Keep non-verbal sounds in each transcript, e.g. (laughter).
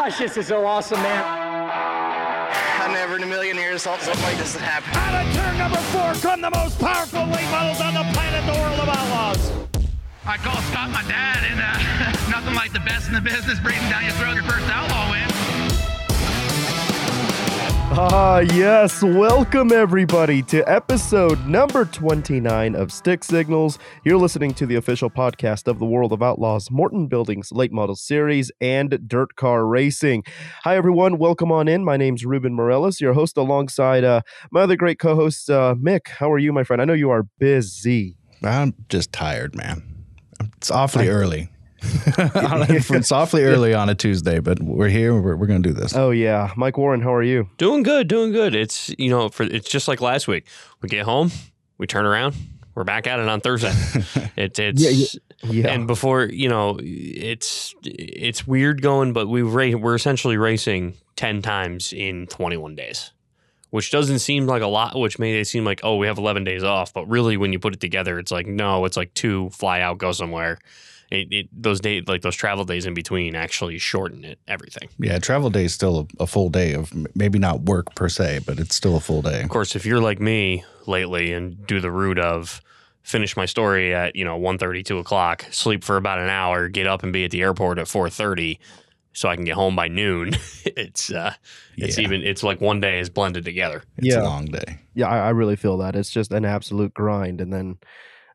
gosh, this is so awesome, man. I never in a million years thought something like this would happen. Out of turn number four come the most powerful late models on the planet, the World of Outlaws. I call Scott my dad, and uh, (laughs) nothing like the best in the business breathing down your throat your first outlaw win. Ah, yes. Welcome, everybody, to episode number 29 of Stick Signals. You're listening to the official podcast of the World of Outlaws, Morton Buildings Late Model Series, and Dirt Car Racing. Hi, everyone. Welcome on in. My name's Ruben Morellis, your host, alongside uh, my other great co host, uh, Mick. How are you, my friend? I know you are busy. I'm just tired, man. It's awfully early. (laughs) (laughs) it's awfully early on a Tuesday, but we're here. We're, we're going to do this. Oh, yeah. Mike Warren, how are you? Doing good, doing good. It's you know, for it's just like last week. We get home, we turn around, we're back at it on Thursday. (laughs) it, it's Yeah, yeah. and before you know, it's it's weird going, but we ra- we're essentially racing ten times in twenty one days, which doesn't seem like a lot. Which made it seem like oh, we have eleven days off, but really, when you put it together, it's like no, it's like two fly out, go somewhere. It, it those days like those travel days in between actually shorten it everything. Yeah, travel day is still a, a full day of maybe not work per se, but it's still a full day. Of course, if you're like me lately and do the route of finish my story at you know 1.30, 2 o'clock, sleep for about an hour, get up and be at the airport at four thirty, so I can get home by noon. (laughs) it's uh, it's Yeah. even it's like one day is blended together. It's Yeah. a long day. yeah, I, I really feel that. It's just an absolute grind. And then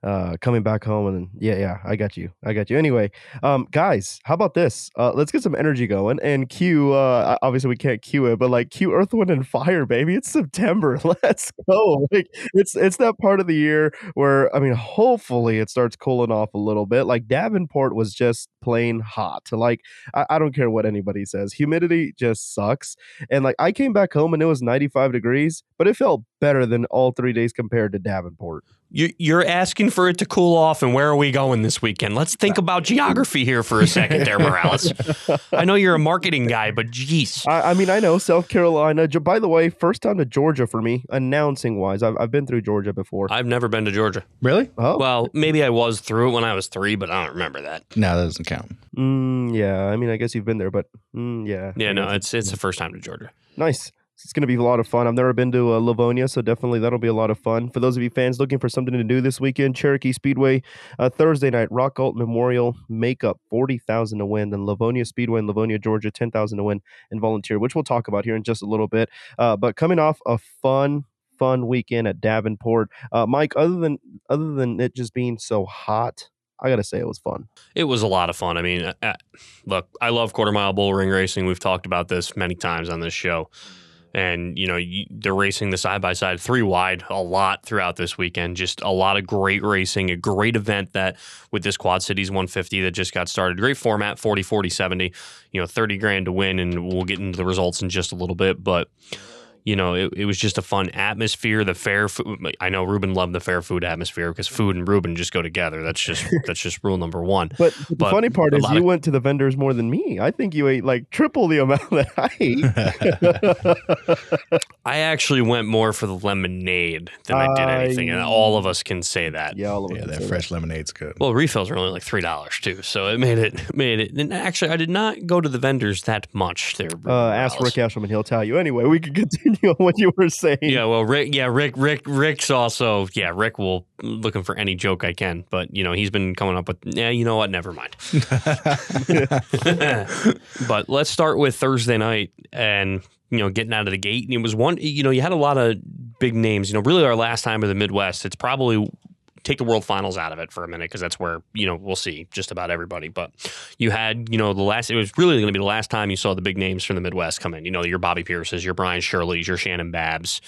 uh coming back home and yeah yeah i got you i got you. Anyway um guys how about this? Uh let's get some energy going and cue uh obviously we can't cue it but like cue earth wind and fire baby it's september (laughs) let's go like it's it's that part of the year where i mean hopefully it starts cooling off a little bit like davenport was just plain hot like I, I don't care what anybody says humidity just sucks and like i came back home and it was 95 degrees but it felt better than all three days compared to davenport You, you're asking for it to cool off, and where are we going this weekend? Let's think about geography here for a second, there, Morales. (laughs) I know you're a marketing guy, but geez, I, I mean, I know South Carolina. By the way, first time to Georgia for me, announcing wise. I've, I've been through Georgia before. I've never been to Georgia. Really? oh, Well, maybe I was through it when I was three, but I don't remember that. No, that doesn't count. mm, yeah. I mean, I guess you've been there, but mm, yeah. Yeah, no, it's it's the first time to Georgia. nice. It's going to be a lot of fun. I've never been to uh, Livonia, so definitely that'll be a lot of fun. For those of you fans looking for something to do this weekend, Cherokee Speedway, uh, Thursday night, Ralph Latham Memorial Makeup, 40000 to win. Then Livonia Speedway in Livonia, Georgia, 10000 to win and volunteer, which we'll talk about here in just a little bit. Uh, but coming off a fun, fun weekend at Davenport, uh, Mike, other than other than it just being so hot, I got to say it was fun. It was a lot of fun. I mean, uh, uh, look, I love quarter mile bull ring racing. We've talked about this many times on this show. And, you know, they're racing the side by side three wide a lot throughout this weekend. Just a lot of great racing, a great event that with this Quad Cities 150 that just got started. Great format 40, 40, 70, you know, 30 grand to win. And we'll get into the results in just a little bit. But, you know, it, it was just a fun atmosphere. The fair food. I know Ruben loved the fair food atmosphere because food and Ruben just go together. That's just (laughs) that's just rule number one. But, the funny part is you of- went to the vendors more than me. I think you ate like triple the amount that I ate. (laughs) I actually went more for the lemonade than I did anything, and all of us can say that. yeah, all of us Yeah, that say fresh lemonade's good. Well, refills are only like three dollars too, so it made it (laughs) made it. And actually, I did not go to the vendors that much there. Uh, ask Rick Ashelman; he'll tell you. Anyway, we could continue on what you were saying. Yeah, well, Rick. Yeah, Rick. Rick. Rick's also. Yeah, Rick will looking for any joke I can, but you know he's been coming up with. Yeah, you know what? Never mind. (laughs) (laughs) but let's start with Thursday night and you know getting out of the gate. And it was one. You know, you had a lot of big names. You know, really our last time in the Midwest. It's probably take the World Finals out of it for a minute because that's where you know we'll see just about everybody. But you had you know the last. It was really going to be the last time you saw the big names from the Midwest come in. You know, your Bobby Pierces, your Brian Shirley's, your Shannon Babbs,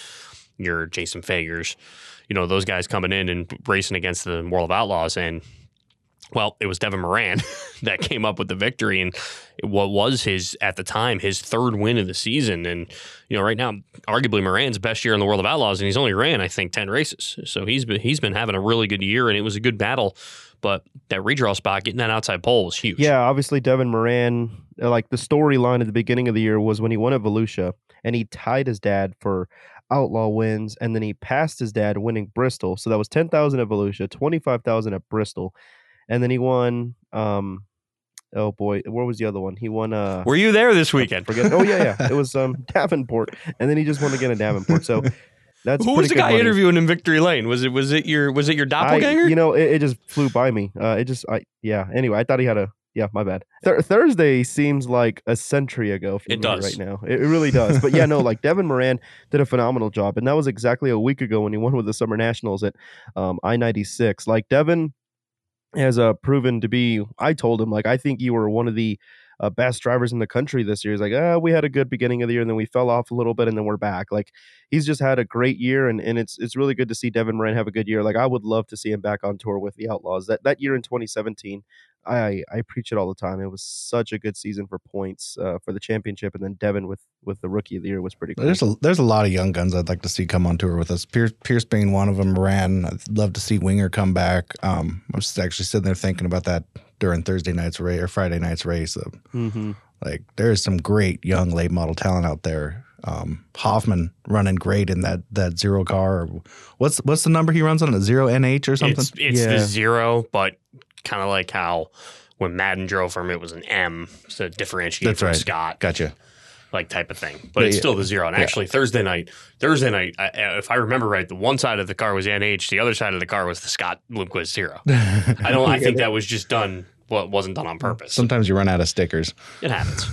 your Jason Fegers. You know those guys coming in and racing against the World of Outlaws and well, it was Devin Moran (laughs) that came up with the victory and what was his at the time his third win of the season. And you know, right now, arguably Moran's best year in the world of outlaws, and he's only ran I think ten races. So he's been he's been having a really good year, and it was a good battle. But that redraw spot, getting that outside pole was huge. Yeah, obviously Devin Moran, uh, like the storyline at the beginning of the year was when he won at Volusia and he tied his dad for outlaw wins and then he passed his dad winning Bristol. So that was 10,000 at Volusia, 25,000 at Bristol. And then he won um oh boy, where was the other one? He won. Uh, Were you there this weekend? forget. Oh yeah, yeah. (laughs) It was um Davenport, and then he just won again at Davenport. So (laughs) that's Who was the guy money. interviewing in Victory Lane? Was it was it your was it your I, doppelganger? you know, it, it just flew by me. Uh, it just, I yeah. Anyway, I thought he had a. Yeah, my bad. Th- Thursday seems like a century ago for It me does. right now. It, it really does. But yeah, no, like Devin Moran did a phenomenal job, and that was exactly a week ago when he won with the Summer Nationals at um, I ninety six. Like Devin has uh, proven to be. I told him like I think you were one of the uh, best drivers in the country this year. He's like, ah, we had a good beginning of the year, and then we fell off a little bit, and then we're back. Like he's just had a great year, and, and it's it's really good to see Devin Moran have a good year. Like I would love to see him back on tour with the Outlaws. That that year in 2017, I I preach it all the time. It was such a good season for points uh, for the championship, and then Devin with with the Rookie of the Year was pretty cool. There's a there's a lot of young guns I'd like to see come on tour with us. Pierce, Pierce being one of them. Moran, I'd love to see Winger come back. Um, I was actually sitting there thinking about that during Thursday night's race or Friday night's race. Uh, hmm like there's some great young late model talent out there. Um, Hoffman running great in that that zero car. What's what's the number he runs on? A zero NH or something? It's it's Yeah. the zero, but kind of like how when Madden drove from it was an M to differentiate That's from right. Scott, Gotcha. like type of thing. But Yeah, it's still the zero. And Yeah. actually, Thursday night, Thursday night, I, I- if I remember right, the one side of the car was NH, the other side of the car was the Scott Bloomquist zero. (laughs) I don't. I think that was just done. Well, it wasn't done on purpose. Sometimes you run out of stickers. it happens.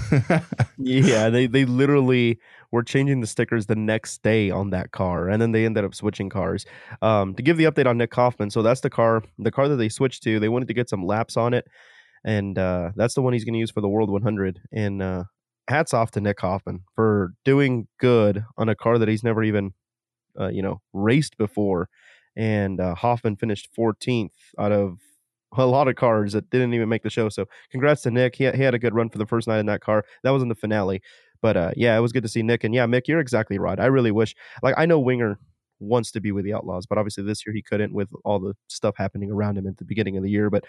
(laughs) Yeah, they they literally were changing the stickers the next day on that car, and then they ended up switching cars. Um, to give the update on Nick Hoffman, so that's the car, the car that they switched to. They wanted to get some laps on it, and uh, that's the one he's going to use for the World 100. And uh, hats off to Nick Hoffman for doing good on a car that he's never even, uh, you know, raced before. And uh, Hoffman finished 14th out of a lot of cars that didn't even make the show. So congrats to Nick. He he had a good run for the first night in that car. That was in the finale. But uh, yeah, it was good to see Nick. And yeah, Mick, you're exactly right. I really wish, like, I know Winger wants to be with the Outlaws, but obviously this year he couldn't with all the stuff happening around him at the beginning of the year. But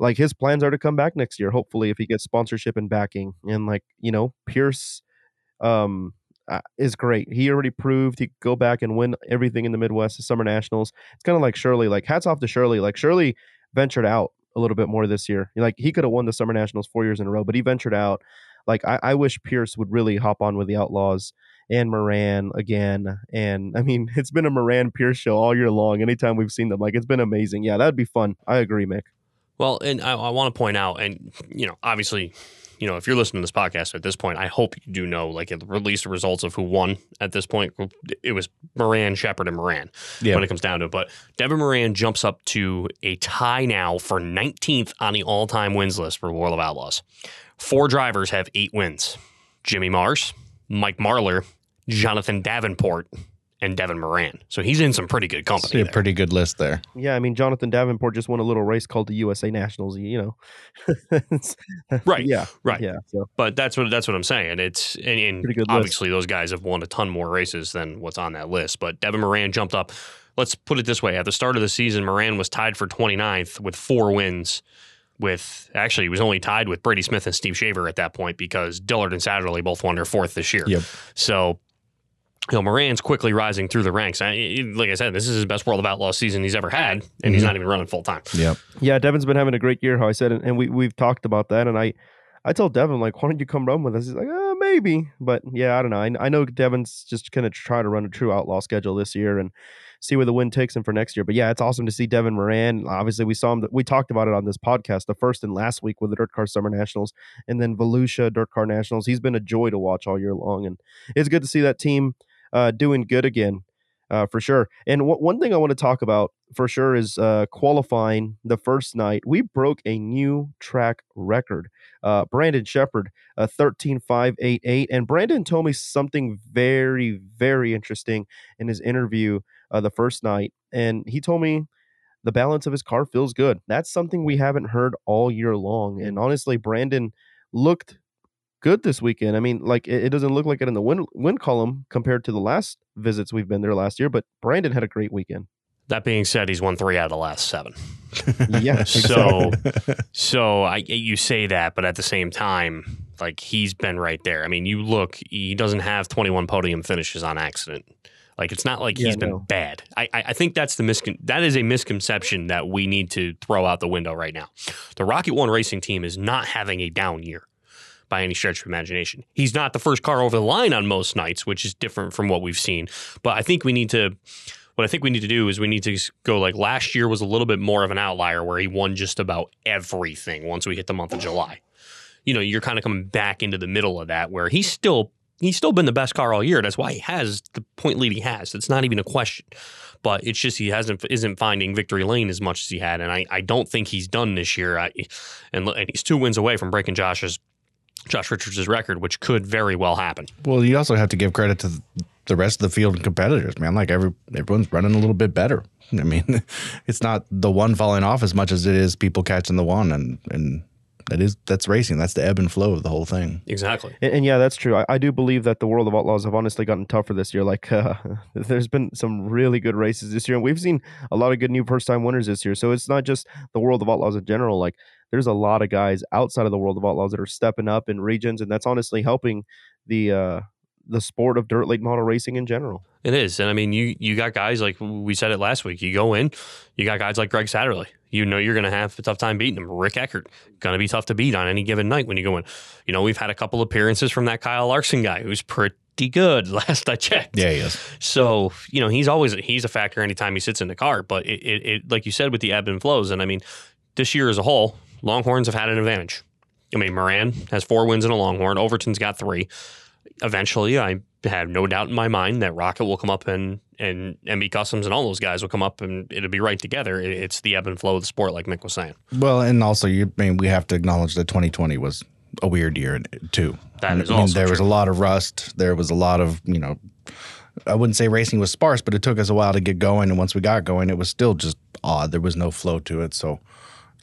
like his plans are to come back next year, hopefully, if he gets sponsorship and backing. And like, you know, Pierce um, uh, is great. He already proved he could go back and win everything in the Midwest, the Summer Nationals. It's kind of like Shirley. Like, hats off to Shirley. Like, Shirley ventured out a little bit more this year. Like, he could have won the Summer Nationals four years in a row, but he ventured out. Like, I, I wish Pierce would really hop on with the Outlaws and Moran again. And I mean, (laughs) it's been a Moran Pierce show all year long. Anytime we've seen them, like, it's been amazing. Yeah, that'd be fun. I agree, Mick. Well, and I, I want to point out, and you know, obviously, you know, if you're listening to this podcast at this point, I hope you do know, like, at least the results of who won at this point. It was Moran, Sheppard, and Moran Yeah. when it comes down to it. But Devin Moran jumps up to a tie now for 19th on the all-time wins list for World of Outlaws. Four drivers have eight wins: Jimmy Mars, Mike Marlar, Jonathan Davenport, and Devin Moran. So he's in some pretty good See company. a there. pretty good list there. Yeah, I mean, Jonathan Davenport just won a little race called the USA Nationals, you know. (laughs) Right, Yeah. right. Yeah. So, But that's what that's what I'm saying. It's and, and Pretty good list. obviously those guys have won a ton more races than what's on that list. But Devin Moran jumped up. Let's put it this way: at the start of the season, Moran was tied for 29th with four wins. With actually, he was only tied with Brady Smith and Steve Shaver at that point because Dillard and Satterlee both won their fourth this year. Yep. So, you know, Moran's quickly rising through the ranks. I, like I said, this is his best World of Outlaws season he's ever had, and he's Mhm. not even running full time. Yep. yeah, Devin's been having a great year, how I said, and, and we, we've talked about that. And I, I told Devin, like, why don't you come run with us? He's like, uh, maybe. But yeah, I don't know. I, I know Devin's just going to try to run a true outlaw schedule this year and see where the wind takes him for next year. But yeah, it's awesome to see Devin Moran. Obviously, we saw him, we talked about it on this podcast, the first and last week with the Dirt Car Summer Nationals and then Volusia Dirt Car Nationals. He's been a joy to watch all year long. And it's good to see that team uh, doing good again. Uh, for sure. And w- one thing I want to talk about for sure is uh, qualifying the first night. We broke a new track record. Uh, Brandon Sheppard, uh, 13.588. And Brandon told me something very, very interesting in his interview uh, the first night. And he told me the balance of his car feels good. That's something we haven't heard all year long. And honestly, Brandon looked good this weekend. I mean, like it, it doesn't look like it in the win win column compared to the last visits we've been there last year, but Brandon had a great weekend. That being said, he's won three out of the last seven. Yeah, (laughs) So, so I you say that, but at the same time, like he's been right there. I mean, you look, he doesn't have 21 podium finishes on accident. Like it's not like Yeah, he's been no. bad. I, I I think that's the miscon- that is a misconception that we need to throw out the window right now. The Rocket One Racing team is not having a down year by any stretch of imagination. He's not the first car over the line on most nights, which is different from what we've seen. But I think we need to what I think we need to do is we need to go like last year was a little bit more of an outlier where he won just about everything once we hit the month of July. You know, you're kind of coming back into the middle of that where he's still he's still been the best car all year. That's why he has the point lead he has. It's not even a question. But it's just he hasn't isn't finding victory lane as much as he had, and I, I don't think he's done this year. I, and, and he's two wins away from breaking Josh's Josh Richards' record, which could very well happen. Well, you also have to give credit to the rest of the field and competitors, man. Like every everyone's running a little bit better. (laughs) I mean, (laughs) it's not the one falling off as much as it is people catching the one, and and that is that's racing. That's the ebb and flow of the whole thing. Exactly. And, and yeah, that's true. I, I do believe that the World of Outlaws have honestly gotten tougher this year. Like, (laughs) uh, there's been some really good races this year, and we've seen a lot of good new first time winners this year. So it's not just the World of Outlaws in general. Like, there's a lot of guys outside of the World of Outlaws that are stepping up in regions, and that's honestly helping the uh, the sport of dirt late model racing in general. It is, and I mean, you you got guys like we said it last week. You go in, you got guys like Greg Satterlee. You know you're going to have a tough time beating him. Rick Eckert going to be tough to beat on any given night when you go in. You know we've had a couple appearances from that Kyle Larson guy who's pretty good. (laughs) Last I checked. Yeah, he is. So you know he's always he's a factor anytime he sits in the car. But it, it, it like you said with the ebb and flows, and I mean this year as a whole, Longhorns have had an advantage. I mean Moran has four wins in a Longhorn. Overton's got three. Eventually, I have no doubt in my mind that Rocket will come up and and MB Customs and all those guys will come up and it'll be right together. It's the ebb and flow of the sport, like Mick was saying. Well, and also you I mean we have to acknowledge that 2020 was a weird year too. That is I mean, also there was a lot of rust. There was a lot of you know. I wouldn't say racing was sparse, but it took us a while to get going. And once we got going, it was still just odd. There was no flow to it. So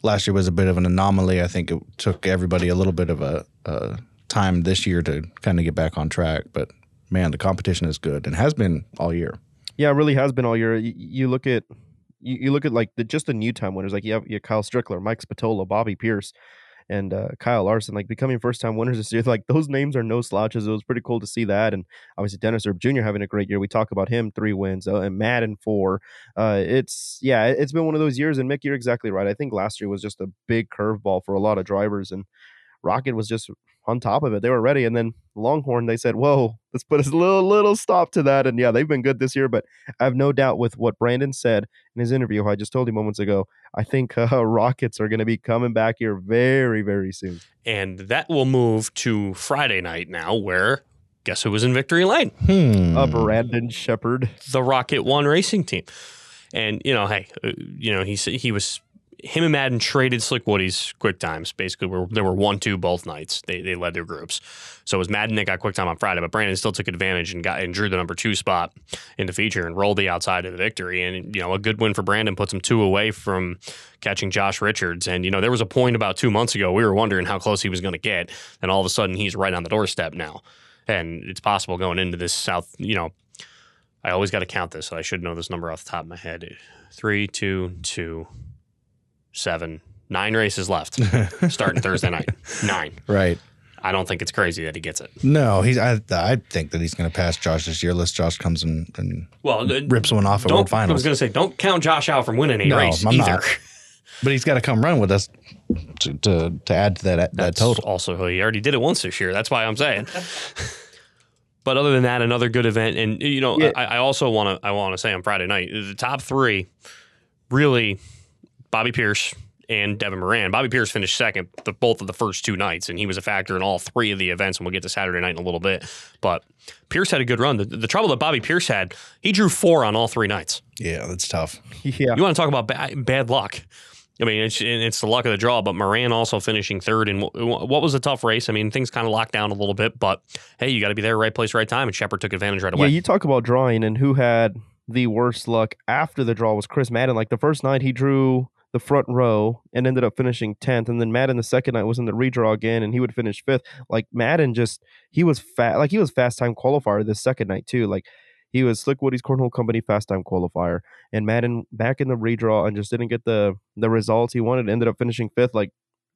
last year was a bit of an anomaly. I think it took everybody a little bit of a, a time this year to kind of get back on track. But man, the competition is good and has been all year. Yeah, it really has been all year. You, you look at you, you look at like the just the new time winners, like you have, you have Kyle Strickler, Mike Spatola, Bobby Pierce, and uh, Kyle Larson, like becoming first time winners this year. (laughs) Like those names are no slouches. It was pretty cool to see that, and obviously Dennis Erb Jr. having a great year. We talk about him three wins uh, and Madden four. Uh, it's yeah, it- it's been one of those years. And Mick, you're exactly right. I think last year was just a big curveball for a lot of drivers, and Rocket was just on top of it. They were ready, and then Longhorn they said, "Whoa, let's put a little little stop to that." And yeah, they've been good this year, but I have no doubt with what Brandon said in his interview, I just told you moments ago. I think (laughs) uh, Rockets are going to be coming back here very, very soon. And that will move to Friday night now, where guess who was in victory lane? Hmm. Uh, Brandon Sheppard. the Rocket One racing team. And you know, hey, uh, you know, he s- he was him and Madden traded Slick Woody's quick times. Basically, were they were one two both nights. They they led their groups. So it was Madden that got quick time on Friday, but Brandon still took advantage and got and drew the number two spot in the feature and rolled the outside of the victory. And you know, a good win for Brandon puts him two away from catching Josh Richards. And you know, there was a point about two months ago we were wondering how close he was going to get, and all of a sudden he's right on the doorstep now. And it's possible going into this South, you know, I always got to count this, so I should know this number off the top of my head. Three, two, two, seven, nine races left (laughs) starting Thursday night. Nine. Right. I don't think it's crazy that he gets it. No, he's. I, I think that he's going to pass Josh this year. Unless Josh comes and, and Well, uh, rips one off at World I was going to say, don't count Josh out from winning a No, race I'm either. not. (laughs) But he's got to come run with us to to, to add to that that That's total. Also, he already did it once this year. That's why I'm saying. (laughs) but other than that, another good event, and you know, Yeah. I, I also want to I want to say on Friday night the top three, really, Bobby Pierce and Devin Moran. Bobby Pierce finished second the both of the first two nights, and he was a factor in all three of the events. And we'll get to Saturday night in a little bit. But Pierce had a good run. The, the trouble that Bobby Pierce had, he drew four on all three nights. Yeah, that's tough. (laughs) Yeah. You want to talk about bad, bad luck? I mean, it's it's the luck of the draw. But Moran also finishing third in wh- what was a tough race. I mean, things kind of locked down a little bit, but hey, you got to be there, right place, right time, and Sheppard took advantage right away. Yeah, you talk about drawing and who had the worst luck after the draw was Chris Madden. Like the first night he drew the front row and ended up finishing 10th. And then Madden the second night was in the redraw again and he would finish fifth. Like Madden just he was fat like he was fast time qualifier this second night too. Like he was Slick Woody's Cornhole Company fast time qualifier. And Madden back in the redraw and just didn't get the the results he wanted, ended up finishing fifth. Like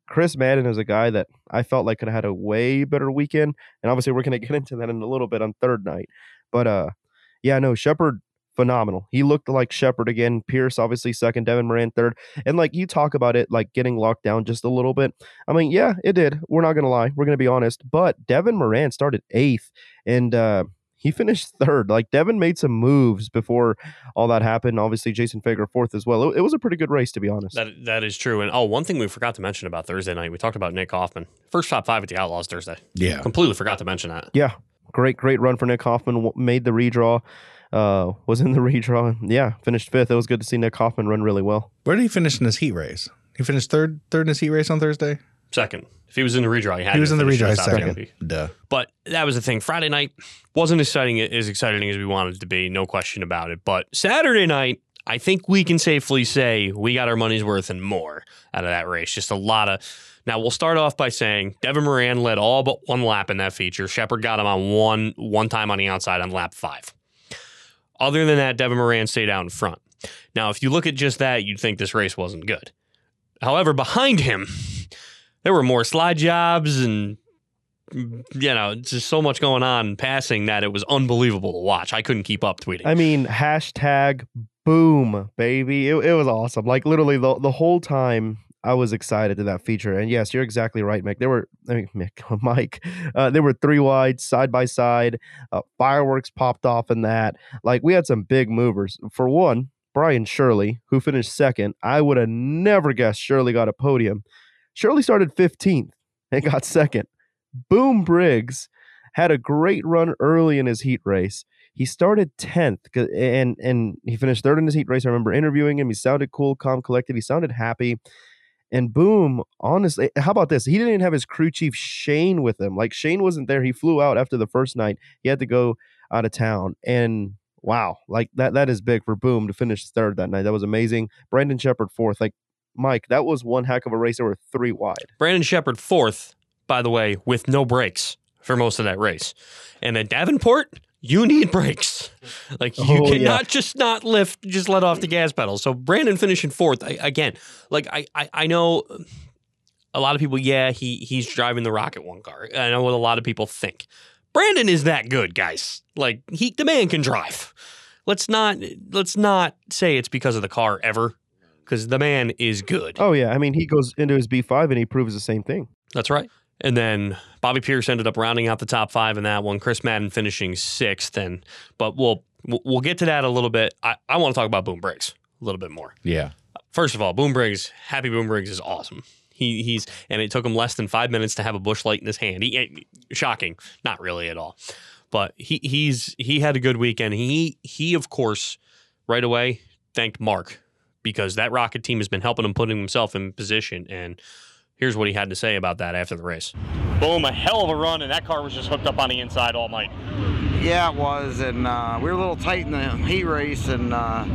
Chris Madden is a guy that I felt like could have had a way better weekend. And obviously we're gonna (laughs) get into that in a little bit on third night. But uh yeah, no, Sheppard phenomenal. He looked like Sheppard again. Pierce obviously second, Devin Moran third. And like you talk about it like getting locked down just a little bit. I mean, yeah, it did. We're not gonna lie. We're gonna be honest. But Devin Moran started eighth and uh he finished (laughs) third. Like Devin made some moves before all that happened. Obviously, Jason Feger fourth as well. It, it was a pretty good race, to be honest. That that is true. And oh, one thing we forgot to mention about Thursday night, we talked about Nick Hoffman, first top five at the Outlaws Thursday. Yeah. Completely forgot to mention that. Yeah, great, great run for Nick Hoffman. w- Made the redraw. Uh, was in the (laughs) redraw. Yeah, finished fifth. It was good to see Nick Hoffman run really well. Where did he finish in his heat race? He finished third third in his heat race on Thursday? Second. If he was in the redraw, he had He was to in the redraw top second. 50. Duh. But that was the thing. Friday night wasn't as exciting as exciting as we wanted it to be, no question about it. But Saturday night, I think we can safely say we got our money's worth and more out of that race. Just a lot of. Now we'll start off by saying Devin Moran led all but one lap in that feature. Sheppard got him on one one time on the outside on lap five. Other than that, Devin Moran stayed out in front. Now, if you look at just that, you'd think this race wasn't good. However, behind him, (laughs) there were more slide jobs and you know, just so much going on passing that it was unbelievable to watch. I couldn't keep up tweeting. I mean, hashtag boom, baby. It, it was awesome. Like literally the the whole time I was excited to that feature. And yes, you're exactly right, Mick. There were I mean (laughs) Mick, Mike. Uh, there were three wide side by side. Uh, fireworks popped off in that. Like we had some big movers. For one, Brian Shirley, who finished second. I would have never guessed Shirley got a podium. Shirley started 15th and got second. Boom Briggs had a great run early in his heat race. He started 10th and and he finished third in his heat race. I remember interviewing him. He sounded cool, calm, collected. He sounded happy. And boom, honestly, eh, how about this? He didn't even have his crew chief Shane with him. Like Shane wasn't there. He flew out after the first night. He had to go out of town. And wow, like that that is big for Boom to finish third that night. That was amazing. Brandon Sheppard fourth. Like Mike, that was one heck of a race. There were three wide. Brandon Sheppard fourth, by the way, with no brakes for most of that race. And at Davenport, you need brakes. Like you Oh, yeah. cannot just not lift, just let off the gas pedal. So Brandon finishing fourth I, again. Like I, I, I know a lot of people. Yeah, he he's driving the Rocket One car. I know what a lot of people think. Brandon is that good, guys. Like he, the man can drive. Let's not let's not say it's because of the car ever, because the man is good. Oh yeah, I mean he goes into his B five and he proves the same thing. That's right. And then Bobby Pierce ended up rounding out the top five in that one. Chris Madden finishing sixth. And but we'll we'll get to that a little bit. I, I want to talk about Boom Briggs a little bit more. Yeah. First of all, Boom Briggs, Happy Boom Briggs is awesome. He he's and it took him less than five minutes to have a Busch Light in his hand. He, eh, shocking, not really at all. But he he's he had a good weekend. He he of course right away thanked Mark because that Rocket team has been helping him putting himself in position. And here's what he had to say about that after the race. Boom, a hell of a run, and that car was just hooked up on the inside all night. Yeah, it was, and uh, we were a little tight in the heat race, and uh,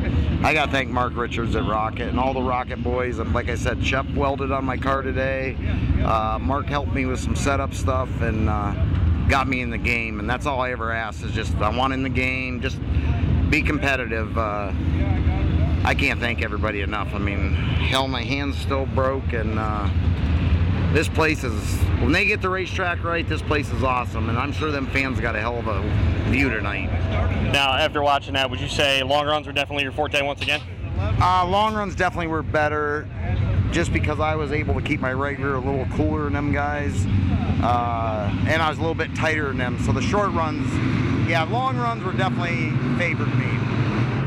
I got to thank Mark Richards at Rocket and all the Rocket boys. And like I said, Shep welded on my car today. Uh, Mark helped me with some setup stuff and uh, got me in the game, and that's all I ever asked is just I want in the game, just be competitive. Uh, I can't thank everybody enough. I mean, hell, my hand's still broke, and uh, this place is when they get the racetrack right, this place is awesome, and I'm sure them fans got a hell of a view tonight. Now, after watching that, would you say long runs were definitely your forte once again? Uh, long runs definitely were better, just because I was able to keep my right rear a little cooler than them guys, uh, and I was a little bit tighter than them. So the short runs, yeah, long runs were definitely favored me.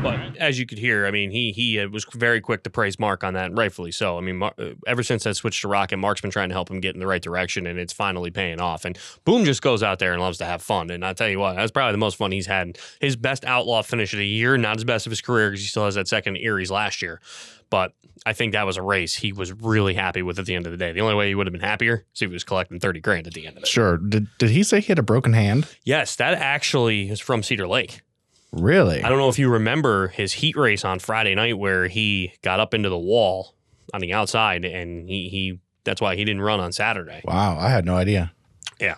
But as you could hear, I mean, he he uh, was very quick to praise Mark on that, and rightfully so. I mean, Mar- uh, ever since that switch to Rocket, Mark's been trying to help him get in the right direction, and it's finally paying off. And Boom just goes out there and loves to have fun. And I tell you what, that's probably the most fun he's had. His best outlaw finish of the year, not his best of his career because he still has that second Erie's last year. But I think that was a race he was really happy with at the end of the day. The only way he would have been happier is if he was collecting 30 grand at the end of it. Sure. Did, did he say he had a broken hand? Yes, that actually is from Cedar Lake. Really? I don't know if you remember his heat race on Friday night where he got up into the wall on the outside and he, he that's why he didn't run on Saturday. Wow. I had no idea. Yeah.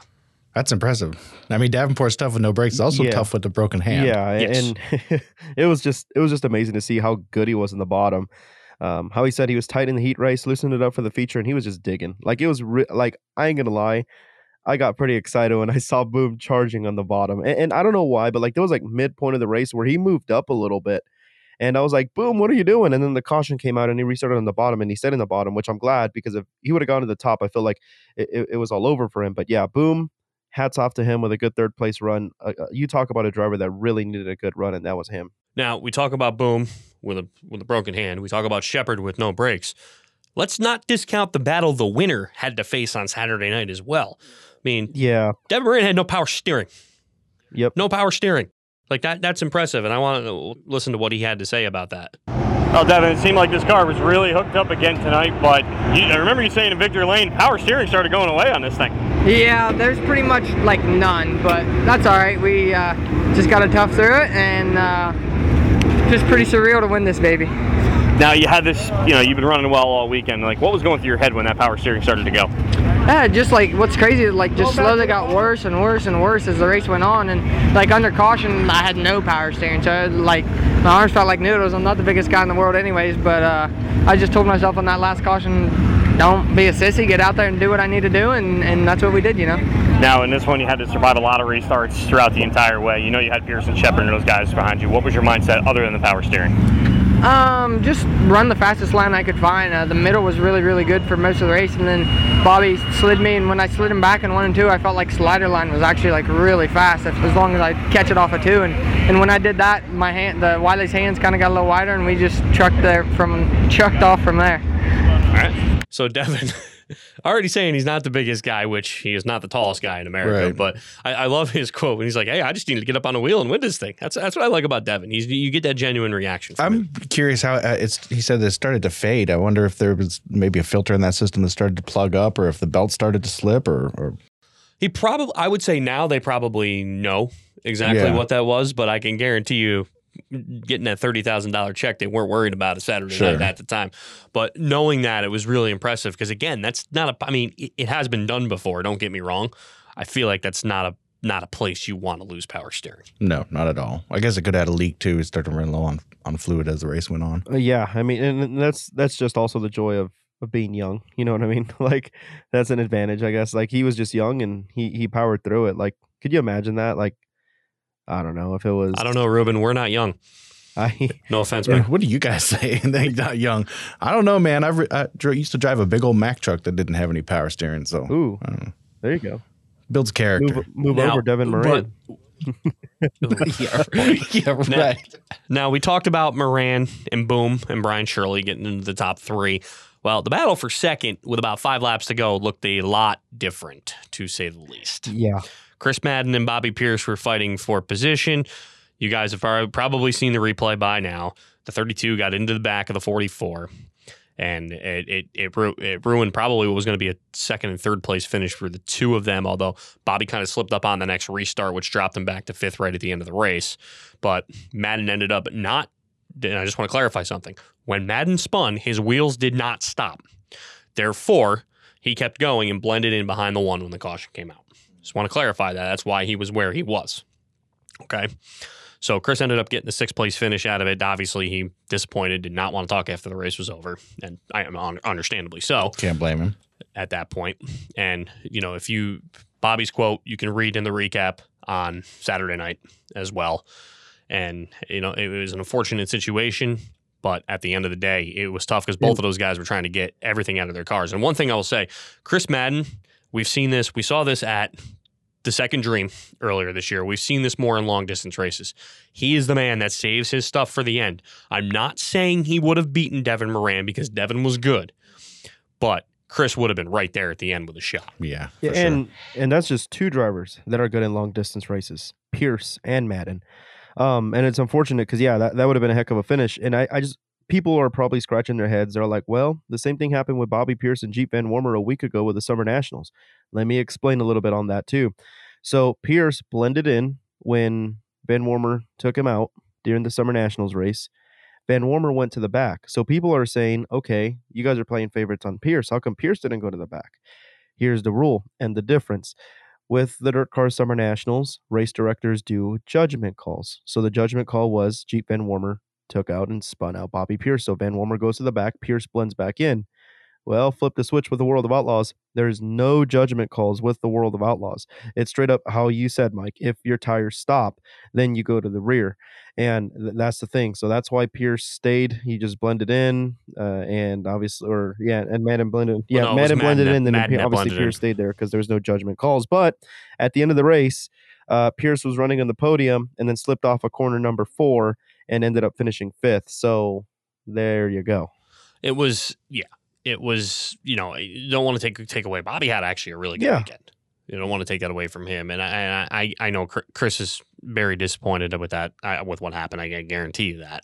That's impressive. I mean, Davenport's tough with no brakes. It's also Yeah. tough with the broken hand. Yeah, Yes. and (laughs) it was just it was just amazing to see how good he was in the bottom. Um, how he said he was tight in the heat race, loosened it up for the feature, and he was just digging. Like it was re- like I ain't gonna lie, I got pretty excited when I saw Boom charging on the bottom. And, and I don't know why, but like there was like midpoint of the race where he moved up a little bit. And I was like, Boom, what are you doing? And then the caution came out and he restarted on the bottom and he stayed in the bottom, which I'm glad because if he would have gone to the top, I feel like it, it, it was all over for him. But yeah, Boom, hats off to him with a good third place run. Uh, uh, you talk about a driver that really needed a good run, and that was him. Now we talk about Boom with a with a broken hand. We talk about Sheppard with no brakes. Let's not discount the battle the winner had to face on Saturday night as well. I mean, Yeah. Devin Moran had no power steering. Yep. No power steering. Like that that's impressive and I want to listen to what he had to say about that. Well, Devin, it seemed like this car was really hooked up again tonight, but you, I remember you saying in Victory Lane, power steering started going away on this thing. Yeah, there's pretty much like none, but that's all right. We uh, just got to tough through it, and uh, just pretty surreal to win this baby. Now you had this, you know, you've been running well all weekend. Like, what was going through your head when that power steering started to go? Yeah, just like what's crazy is like just slowly got worse and worse and worse as the race went on, and like under caution, I had no power steering, so like my arms felt like noodles. I'm not the biggest guy in the world, anyways, but uh, I just told myself on that last caution, don't be a sissy, get out there and do what I need to do, and, and that's what we did, you know. Now, in this one, you had to survive a lot of restarts throughout the entire way. You know, you had Pearson, Sheppard, and those guys behind you. What was your mindset other than the power steering? Um, just run the fastest line I could find. Uh, the middle was really, really good for most of the race, and then Bobby slid me, and when I slid him back in one and two, I felt like slider line was actually like really fast as long as I catch it off of two. And, and when I did that, my hand, the Wiley's hands kind of got a little wider, and we just trucked there from chucked off from there. All right. So Devin (laughs) already saying he's not the biggest guy, which he is not the tallest guy in America. Right. But I, I love his quote when he's like, "Hey, I just need to get up on a wheel and win this thing." That's that's what I like about Devin. He's you get that genuine reaction. From. I'm curious how uh, it's. He said it started to fade. I wonder if there was maybe a filter in that system that started to plug up, or if the belt started to slip, or, or He probably, I would say now they probably know exactly Yeah. what that was, but I can guarantee you, getting that thirty thousand dollar check, they weren't worried about it Saturday Sure. night at the time. But knowing that, it was really impressive because again, that's not a. I mean, it, it has been done before. Don't get me wrong. I feel like that's not a not a place you want to lose power steering. no, not at all. I guess it could add a leak too. It started to run low on, on fluid as the race went on. Uh, yeah, I mean, and and that's that's just also the joy of of being young. You know what I mean? (laughs) Like that's an advantage, I guess. Like he was just young and he he powered through it. Like, could you imagine that? Like, I don't know if it was. I don't know, Ruben. We're not young. (laughs) I No offense, man. what do you guys (laughs) say? they not young. I don't know, man. I've, I used to drive a big old Mack truck that didn't have any power steering, so Ooh, I don't know. there you go. builds character. Move move Now, over, Devin Moran. (laughs) yeah, yeah, Now- right. Now we talked about Moran and Boom and Brian Shirley getting into the top three. Well, the battle for second, with about five laps to go, looked a lot different, to say the least. Yeah, Chris Madden and Bobby Pierce were fighting for position. You guys have probably seen the replay by now. The 32 got into the back of the 44, and it it it, ru- it ruined probably what was going to be a second and third place finish for the two of them. Although Bobby kind of slipped up on the next restart, which dropped him back to fifth right at the end of the race. But Madden ended up not. And I just want to clarify something. When Madden spun, his wheels did not stop. Therefore, he kept going and blended in behind the one when the caution came out. Just want to clarify that. That's why he was where he was. Okay. So Chris ended up getting the sixth place finish out of it. Obviously, he disappointed, did not want to talk after the race was over, and I am un- understandably so Can't blame him. at that point. And you know, if you Bobby's quote, you can read in the recap on Saturday night as well. And you know, it was an unfortunate situation, but at the end of the day, it was tough because both of those guys were trying to get everything out of their cars. And one thing I will say, Chris Madden, we've seen this. We saw this at the second dream earlier this year. We've seen this more in long distance races. He is the man that saves his stuff for the end. I'm not saying he would have beaten Devin Moran because Devin was good, but Chris would have been right there at the end with a shot. Yeah, yeah for sure. and and that's just two drivers that are good in long distance races, Pierce and Madden. Um, and it's unfortunate because yeah, that, that would have been a heck of a finish. And I, I just people are probably scratching their heads. They're like, well, the same thing happened with Bobby Pierce and Jeep Van Wormer a week ago with the Summer Nationals. Let me explain a little bit on that too. So Pierce blended in when Van Wormer took him out during the Summer Nationals race. Van Wormer went to the back. So people are saying, okay, you guys are playing favorites on Pierce. How come Pierce didn't go to the back? Here's the rule and the difference. With the Dirt Car Summer Nationals, race directors do judgment calls. So the judgment call was Jeep Van Wormer took out and spun out Bobby Pierce. So Van Wormer goes to the back, Pierce blends back in. Well, flip the switch with the World of Outlaws. There's no judgment calls with the World of Outlaws. It's straight up how you said, Mike. If your tires stop, then you go to the rear, and th- that's the thing. So that's why Pierce stayed. He just blended in, uh, and obviously, or yeah, and Madden blended. Yeah, no, Madden blended Madden in. Then Madden obviously blended in. Pierce stayed there because there was no judgment calls. But at the end of the race, uh, Pierce was running on the podium and then slipped off a corner number four and ended up finishing fifth. So there you go. It was yeah. It was you know you don't want to take take away. Bobby had actually a really good Yeah. weekend. You don't want to take that away from him. And I and I, I know Chris is very disappointed with that uh, with what happened. I can guarantee you that.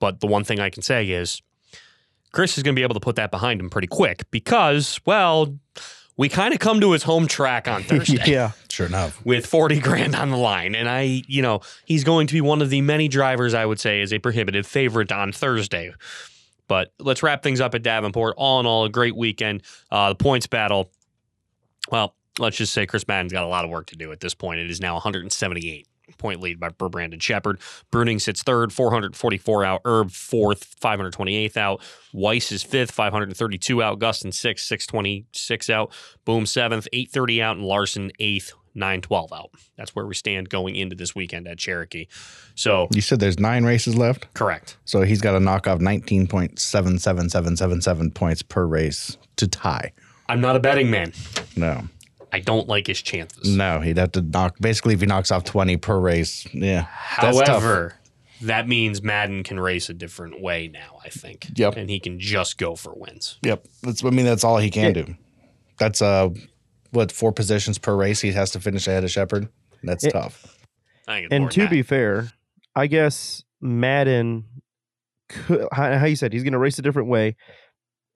But the one thing I can say is Chris is going to be able to put that behind him pretty quick because well we kind of come to his home track on (laughs) Thursday yeah. Sure enough. with 40 grand on the line. And I, you know, he's going to be one of the many drivers I would say is a prohibitive favorite on Thursday. But let's wrap things up at Davenport. All in all, a great weekend. Uh, the points battle, well, let's just say Chris Madden's got a lot of work to do at this point. It is now 178 point lead by Brandon Sheppard. Bruening sits third, 444 out. Erb fourth, 528th out. Weiss is fifth, 532 out. Gustin sixth, 626 out. Boom seventh, 830 out. And Larson eighth, 912 out. That's where we stand going into this weekend at Cherokee. So, You said there's nine races left, correct. so he's got to knock off 19.77777 points per race to tie. I'm not a betting man. No, I don't like his chances. no, he'd have to knock. Basically, if he knocks off 20 per race, yeah. However, that means Madden can race a different way now, I think. Yep. And he can just go for wins. Yep, that's. I mean, that's all he can Yeah. do. That's uh, what four positions per race he has to finish ahead of Sheppard. That's It- tough. I think it's more And to that. be fair, I guess Madden, could, how, how you said he's going to race a different way.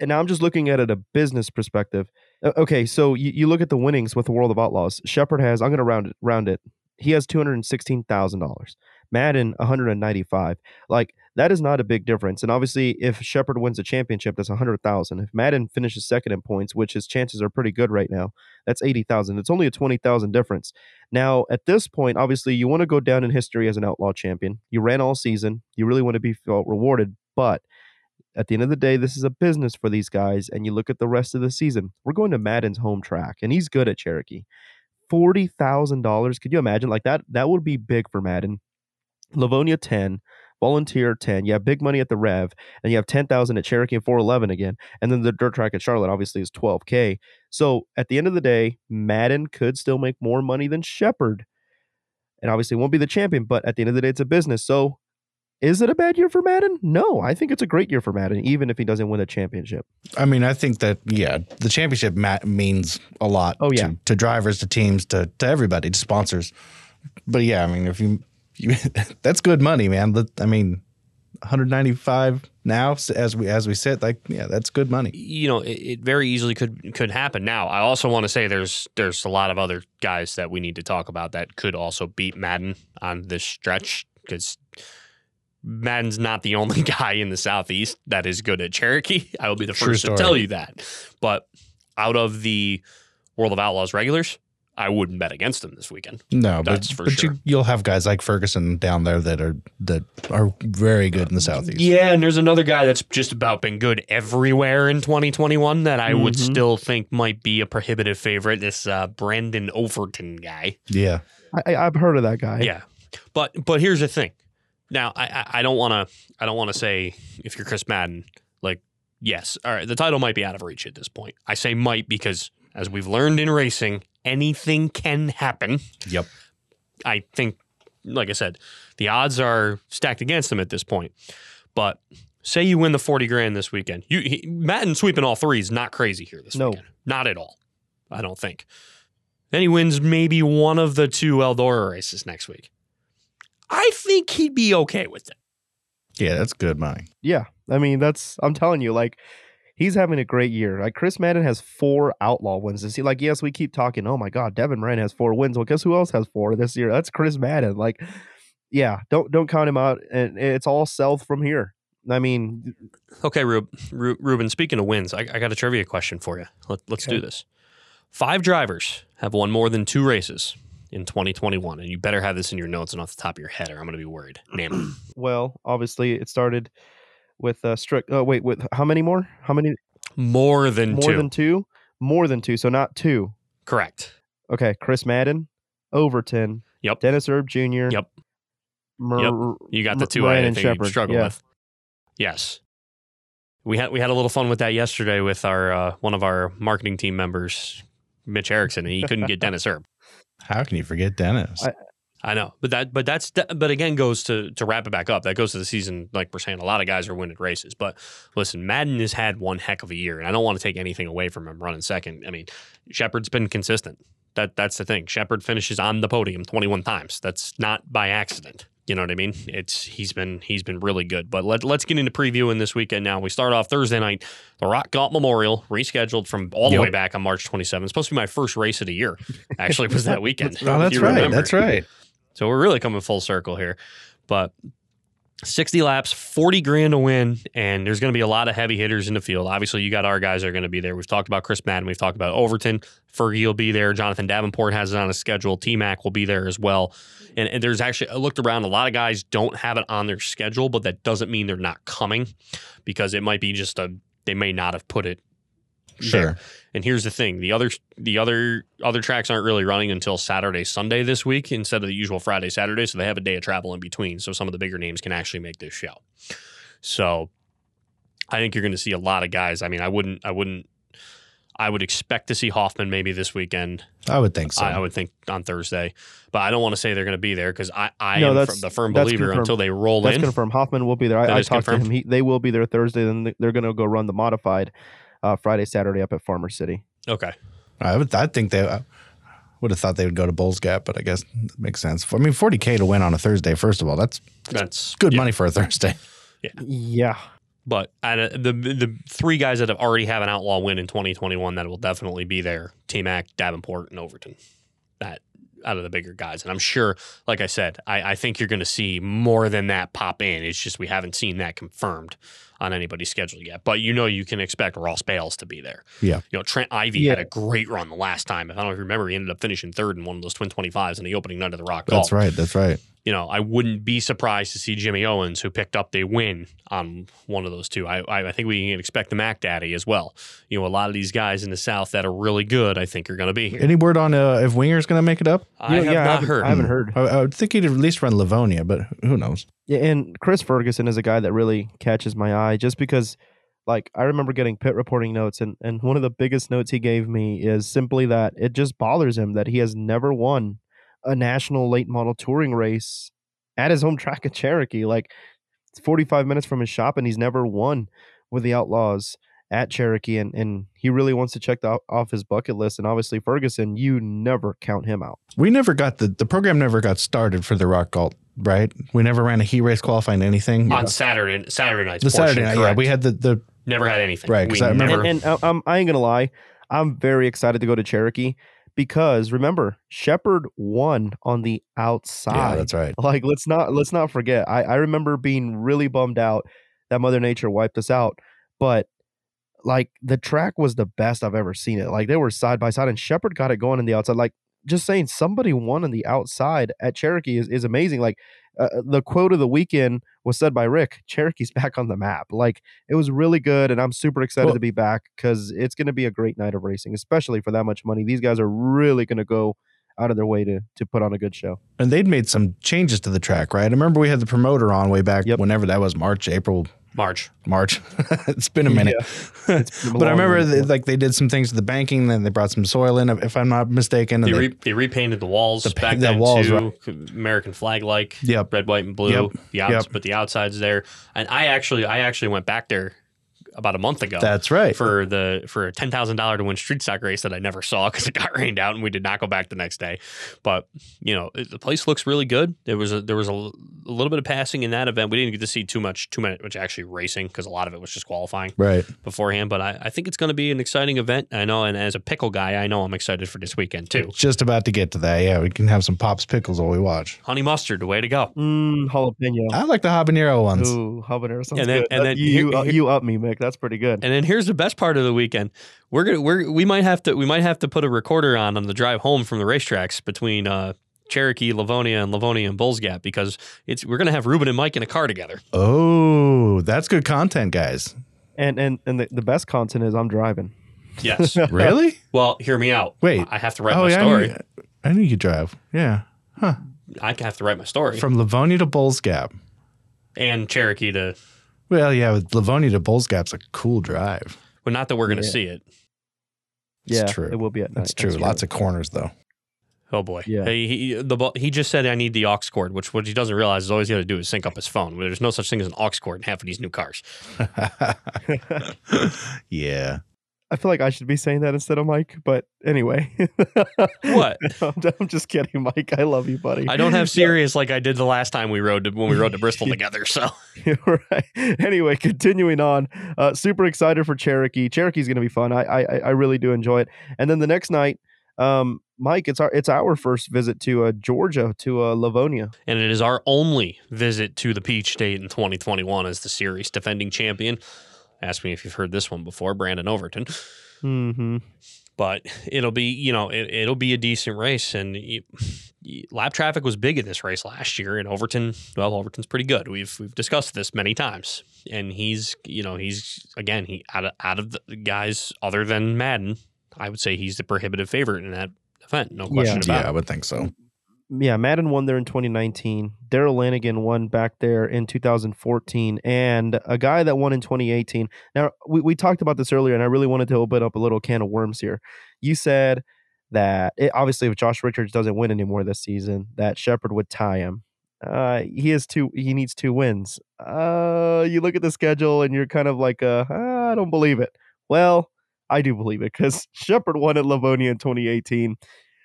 And now I'm just looking at it a business perspective. Uh, Okay, so you, you look at the winnings with the World of Outlaws. Sheppard has, I'm going to round it, round it. He has two hundred and sixteen thousand dollars. Madden one hundred and ninety five. Like that is not a big difference. And obviously, if Sheppard wins a championship, that's a hundred thousand. If Madden finishes second in points, which his chances are pretty good right now, that's eighty thousand. It's only a twenty thousand difference. Now, at this point, obviously, you want to go down in history as an outlaw champion. You ran all season. You really want to be rewarded. But at the end of the day, this is a business for these guys. And you look at the rest of the season. We're going to Madden's home track, and he's good at Cherokee. Forty thousand dollars. Could you imagine? Like that. That would be big for Madden. Livonia ten. Volunteer 10. You have big money at the Rev, and you have 10,000 at Cherokee and 411 again. And then the dirt track at Charlotte obviously is 12K. So at the end of the day, Madden could still make more money than Sheppard. And obviously won't be the champion, but at the end of the day, it's a business. So is it a bad year for Madden? No, I think it's a great year for Madden, even if he doesn't win a championship. I mean, I think that yeah, the championship ma- means a lot. Oh, yeah. to, to drivers, to teams, to to everybody, to sponsors. But yeah, I mean, if you, you (laughs) that's good money, man. Let- I mean, 195 now as we as we sit, like yeah, that's good money. you know, it, it very easily could could happen. Now, I also want to say there's there's a lot of other guys that we need to talk about that could also beat Madden on this stretch because Madden's not the only (laughs) guy in the southeast that is good at Cherokee. (laughs) I will be the True first to tell you that. But out of the World of Outlaws regulars, I wouldn't bet against them this weekend. No, That's but, for but sure. you you'll have guys like Ferguson down there that are that are very good in the southeast. Yeah, and there's another guy that's just about been good everywhere in 2021 that I would Mhm. still think might be a prohibitive favorite. This uh, Brandon Overton guy. Yeah. I, I- I've heard of that guy. Yeah, but but here's the thing. Now I I, I don't want to I don't want to say if you're Chris Madden like yes all right the title might be out of reach at this point. I say might because as we've learned in racing anything can happen. Yep. I think, like I said, the odds are stacked against him at this point. But say you win the forty grand this weekend, you he, Madden sweeping all three is not crazy here this No. weekend, not at all. I don't think. Then he wins maybe one of the two Eldora races next week. I think he'd be okay with it. Yeah, that's good money. Yeah. I mean, that's, I'm telling you, like, he's having a great year. Like, Chris Madden has four outlaw wins this year. Like, yes, we keep talking, oh my God, Devin Moran has four wins. Well, guess who else has four this year? That's Chris Madden. Like, yeah, don't don't count him out. And it's all south from here. I mean, Okay, Rub, Ru- Ruben. Speaking of wins, I, I got a trivia question for you. Let, let's do this. Five drivers have won more than two races in 2021, and you better have this in your notes and off the top of your head, or I'm going to be worried. (clears throat) Name well, obviously, it started with uh, Strick. Oh, wait, with how many more? How many? More than More two. than two? More than two. So not two. Correct. Okay. Chris Madden, Overton. Yep. Dennis Erb Jr. Yep. Mer- You got the two Moran I think you Sheppard. struggle Yeah. with. Yes. We had we had a little fun with that yesterday with our uh, one of our marketing team members, Mitch Erickson, and he couldn't get (laughs) Dennis Herb. How can you forget Dennis? I- I know, but that but that's but again goes to to wrap it back up. That goes to the season. Like we're saying, a lot of guys are winning races. But listen, Madden has had one heck of a year, and I don't want to take anything away from him running second. I mean, Sheppard's been consistent. That that's the thing. Sheppard finishes on the podium 21 times. That's not by accident. You know what I mean? It's he's been he's been really good. But let, let's get into previewing this weekend now. We start off Thursday night, the Rock Gault Memorial, rescheduled from all the Yep. way back on March 27th. It's supposed to be my first race of the year. Actually, was that (laughs) weekend. oh, that's right. remember. That's right. So we're really coming full circle here. But 60 laps, 40 grand to win, and there's going to be a lot of heavy hitters in the field. Obviously, you got our guys that are going to be there. We've talked about Chris Madden. We've talked about Overton. Fergie will be there. Jonathan Davenport has it on his schedule. T Mac will be there as well. And, and there's actually, I looked around, a lot of guys don't have it on their schedule, but that doesn't mean they're not coming because it might be just a, they may not have put it Sure. and here's the thing: the other the other other tracks aren't really running until Saturday, Sunday this week instead of the usual Friday, Saturday. So they have a day of travel in between. So some of the bigger names can actually make this show. So I think you're going to see a lot of guys. I mean, I wouldn't, I wouldn't, I would expect to see Hoffman maybe this weekend. I would think so. I, I would think on Thursday, but I don't want to say they're going to be there because I, I No, am that's- the firm believer confirmed. until they roll That's in. confirmed. Hoffman will be there. I, I talked to him. He, they will be there Thursday. Then they're going to go run the modified uh, Friday, Saturday up at Farmer City. Okay. I would. I think they. I would have thought they would go to Bulls Gap, but I guess it makes sense. I mean, 40k to win on a Thursday. First of all, that's That's good yeah. money for a Thursday. Yeah. Yeah. But out of the the three guys that have already have an outlaw win in 2021 that will definitely be there: T Mac, Davenport, and Overton. That out of the bigger guys, and I'm sure, like I said, I, I think you're going to see more than that pop in. It's just we haven't seen that confirmed on anybody's schedule yet. But you know, you can expect Ross Bailes to be there. Yeah. You know, Trent Ivey Yeah. had a great run the last time. If I don't know if you remember, he ended up finishing third in one of those twin 25s in the opening night of the Rock That's Golf right. That's right. you know, I wouldn't be surprised to see Jimmy Owens, who picked up the win on one of those two. I, I, I think we can expect the Mac Daddy as well. You know, a lot of these guys in the South that are really good, I think, are going to be here. Any word on uh, if Winger's going to make it up? I You know, have yeah, not haven't- heard. I haven't heard. I, I would think he'd at least run Livonia, but who knows? Yeah, and Chris Ferguson is a guy that really catches my eye just because like I remember getting pit reporting notes and and one of the biggest notes he gave me is simply that it just bothers him that he has never won a national late model touring race at his home track at Cherokee. Like it's 45 minutes from his shop and he's never won with the Outlaws at Cherokee and and he really wants to check that off his bucket list and obviously Ferguson you never count him out. We never got the the program never got started for the Rock Gault, right? We never ran a heat race qualifying anything. on Saturday, Saturday nights. the Saturday portion, night, yeah, we had the the never had anything. right? Because I remember- never- And, and I- I'm, I ain't gonna lie, I'm very excited to go to Cherokee because remember Sheppard won on the outside. yeah, that's right. Like let's not let's not forget. I I remember being really bummed out that Mother Nature wiped us out, but like the track was the best I've ever seen it. Like they were side by side, and Sheppard got it going in the outside. Like just saying somebody won on the outside at Cherokee is, is amazing. Like uh, the quote of the weekend was said by Rick, Cherokee's (laughs) back on the map. Like it was really good, and I'm super excited Well- to be back because it's going to be a great night of racing, especially for that much money. These guys are really going to go out of their way to to put on a good show. And they'd made some changes to the track, right? I remember we had the promoter on way back Yep. whenever that was March, April, March. March. (laughs) it's been a minute. (laughs) been a but I remember they, like they did some things to the banking, then they brought some soil in, if I'm not mistaken. They, and they- re, they repainted the walls The back the then walls, too, American flag like, Yep. red, white, and blue. Yep. The outs, Yep. but the outside's there. And I actually, I actually went back there about a month ago. That's right. for the for a ten thousand dollar to win street stock race that I never saw (laughs) because it got rained out and we did not go back the next day. But you know the place looks really good. There was a there was a little bit of passing in that event. We didn't get to see too much too much, much actually racing because a lot of it was just qualifying right. beforehand. But I, I think it's going to be an exciting event. I know, and as a pickle guy, I know I'm excited for this weekend too. Just about to get to that. Yeah, we can have some pops pickles while we watch. Honey mustard, the way to go. Mm, jalapeno. I like the habanero ones. Ooh, habanero sounds And then- good. and That- then you here- you, uh, you up me, Mick. That's pretty good. And then here's the best part of the weekend. We're gonna we're we might have to we might have to put a recorder on on the drive home from the racetracks between uh, Cherokee, Livonia, and Livonia and Bulls Gap because it's we're gonna have Ruben and Mike in a car together. Oh, that's good content, guys. And and and the, the best content is I'm driving. Yes. (laughs) Really? well, hear me out. Wait. I have to write oh, my yeah, story. I knew, I knew you could drive. Yeah. Huh. I have to write my story. From Livonia to Bulls Gap. and Cherokee to, Well, yeah, with Livonia to Bulls Gap's a cool drive. well, not that we're going to Yeah. see it. It's yeah, true. it will be at night. That's true. Lots of corners though. Oh boy. Yeah. He, he, the, he just said I need the aux cord, which what he doesn't realize is all he's got to do is sync up his phone. There's no such thing as an aux cord in half of these new cars. (laughs) yeah. I feel like I should be saying that instead of Mike, but anyway. (laughs) What? I'm, I'm just kidding, Mike. I love you, buddy. I don't have (laughs) serious like I did the last time we rode to, when we rode to Bristol (laughs) together. So right. Anyway, continuing on. Uh, super excited for Cherokee. Cherokee's going to be fun. I, I I really do enjoy it. And then the next night, um, Mike, it's our it's our first visit to uh, Georgia to uh, Livonia. and it is our only visit to the Peach State in 2021 as the series defending champion. Ask me if you've heard this one before, Brandon Overton. Mm-hmm. But it'll be, you know, it, it'll be a decent race. And you, you- lap traffic was big in this race last year. And Overton, well, Overton's pretty good. We've we've discussed this many times. And he's, you know, he's again, he out of out of the guys other than Madden, I would say he's the prohibitive favorite in that event. No question Yeah. about Yeah, I would think so. Yeah, Madden won there in 2019. Darrell Lanigan won back there in 2014, and a guy that won in 2018. Now we, we talked about this earlier, and I really wanted to open up a little can of worms here. You said that it, obviously if Josh Richards doesn't win anymore this season, that Sheppard would tie him. Uh, he has two. He needs two wins. Uh, you look at the schedule, and you're kind of like, uh, I don't believe it. Well, I do believe it because (laughs) Sheppard won at Livonia in 2018.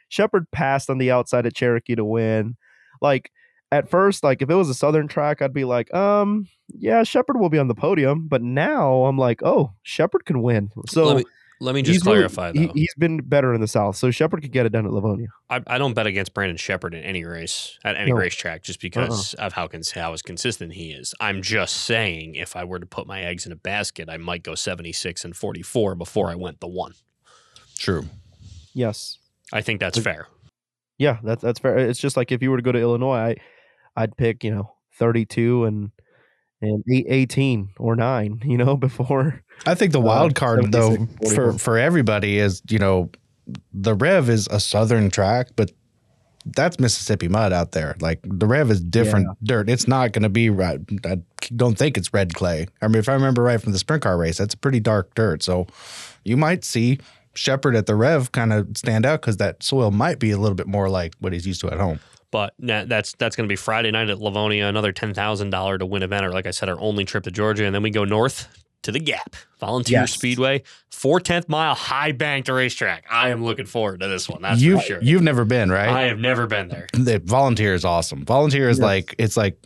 Sheppard passed on the outside at Cherokee to win. Like at first, like if it was a southern track, I'd be like, um, yeah, Sheppard will be on the podium. But now I'm like, oh, Sheppard can win. So let me, let me just he's really- clarify He, he's been better in the south, so Sheppard could get it done at Livonia. I, I don't bet against Brandon Sheppard in any race at any No. racetrack just because of how cons- how consistent he is. I'm just saying if I were to put my eggs in a basket, I might go 76 and 44 before I went the one. True. Yes, I think that's fair. yeah, that's that's fair. It's just like if you were to go to Illinois, I, I'd pick you know 32 and and eight, 18 or nine, (laughs) you know, before I think the Uh, wild card though 76, for for everybody is you know the Rev is a southern track, but that's Mississippi mud out there. Like the Rev is different dirt. It's not going to be right. I don't think it's red clay. I mean, if I remember right from the sprint car race, that's pretty dark dirt. So you might see Sheppard at the Rev kind of stand out because that soil might be a little bit more like what he's used to at home. But na- that's that's going to be Friday night at Livonia, another ten thousand dollar to win event, or like I said, our only trip to Georgia, and then we go north to the Gap Volunteer Yes. Speedway, four tenth mile high banked racetrack. I am looking forward to this one. That's you for sure. you've never been right. I have never been there. the volunteer is awesome. Volunteer is Yes. like it's like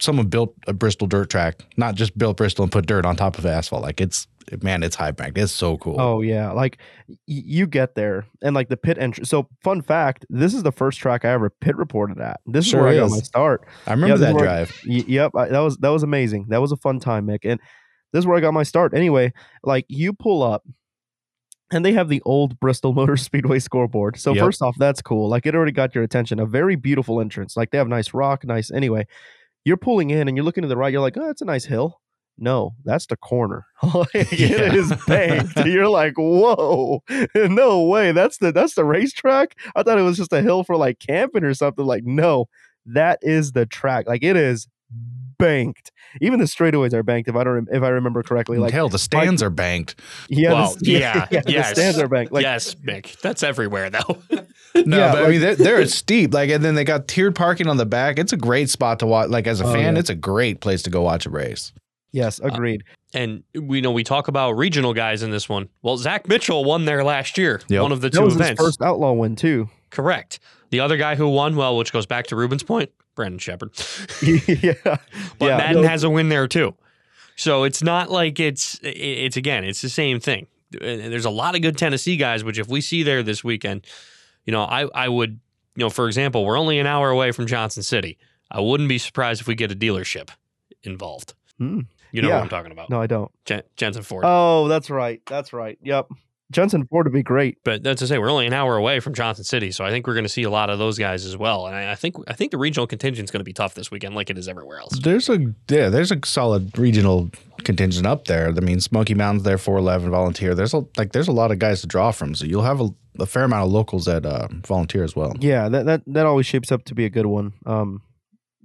someone built a Bristol dirt track, not just built Bristol and put dirt on top of asphalt. Like it's man, it's high banked. It's so cool. Oh yeah, like y- you get there and like the pit entry. So fun fact, this is the first track I ever pit reported at. This Sure is where I got my start. I remember that drive. Y- yep, I, that was that was amazing. That was a fun time, Mick. And this is where I got my start. Anyway, like you pull up and they have the old Bristol (laughs) Motor Speedway scoreboard. So Yep. first off, that's cool. Like it already got your attention. A very beautiful entrance. Like they have nice rock, nice anyway. You're pulling in and you're looking to the right, you're like, oh, that's a nice hill. No, that's the corner. (laughs) (laughs) Yeah. It is banked. You're like, whoa, (laughs) no way. That's the that's the racetrack. I thought it was just a hill for like camping or something. Like, no, that is the track. Like it is banked. Even the straightaways are banked. If I don't, if I remember correctly, like Hell, the stands are banked. yeah, well, the, yeah, yeah, yes. the stands are banked. Like yes, Mick. That's everywhere though. No, Yeah, but I mean they're, they're (laughs) steep. Like, and then they got tiered parking on the back. It's a great spot to watch. Like as a Oh, fan, yeah. it's a great place to go watch a race. yes, uh, agreed. and we know we talk about regional guys in this one. Well, Zach Mitchell won there last year. Yep. One of the that two was events. his first outlaw win too. Correct. The other guy who won, well, which goes back to Ruben's point, Brandon Sheppard. (laughs) yeah, But yeah. Madden no, has a win there too. So it's not like it's it's again, it's the same thing. And There's a lot of good Tennessee guys, which if we see there this weekend, you know, I I would, you know, for example, we're only an hour away from Johnson City. I wouldn't be surprised if we get a dealership involved. Hmm. You know Yeah. what I'm talking about? no, I don't. Jen- Jensen Ford. Oh, that's right. That's right. Yep. Jensen Ford would be great. but that's to say we're only an hour away from Johnson City, so I think we're going to see a lot of those guys as well. And I, I think I think the regional contingent is going to be tough this weekend, like it is everywhere else. There's a yeah, there's a solid regional contingent up there. I mean, Smoky Mountain's there, 411 volunteer. There's a, like there's a lot of guys to draw from, so you'll have a, a fair amount of locals that uh, volunteer as well. Yeah, that, that that always shapes up to be a good one. Um,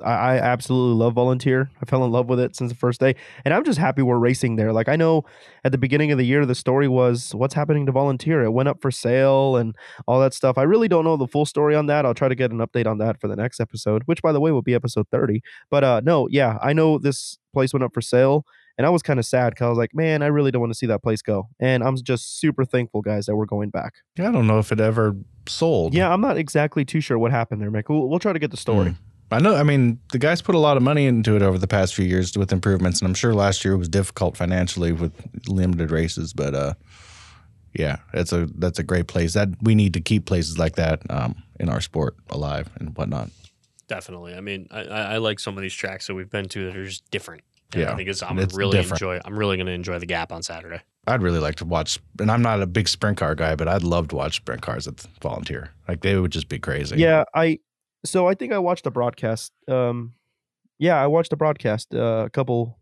I, I absolutely love volunteer. I fell in love with it since the first day, and I'm just happy we're racing there. Like I know at the beginning of the year, the story was what's happening to volunteer. It went up for sale and all that stuff. I really don't know the full story on that. I'll try to get an update on that for the next episode, which by the way will be episode 30. But uh, no, yeah, I know this place went up for sale. And I was kind of sad because I was like, man, I really don't want to see that place go. And I'm just super thankful, guys, that we're going back. Yeah, I don't know if it ever sold. Yeah, I'm not exactly too sure what happened there, Mick. We'll, we'll try to get the story. Mm. I know. I mean, the guys put a lot of money into it over the past few years with improvements, and I'm sure last year was difficult financially with limited races. But uh, yeah, it's a that's a great place. That we need to keep places like that um, in our sport alive and whatnot. Definitely. I mean, I, I like some of these tracks that we've been to that are just different. And Yeah, I think it's, I'm it's really different. enjoy. I'm really going to enjoy the gap on Saturday. I'd really like to watch, and I'm not a big sprint car guy, but I'd love to watch sprint cars at the volunteer. Like they would just be crazy. Yeah, I so I think I watched a broadcast. Um, yeah, I watched a broadcast uh, a couple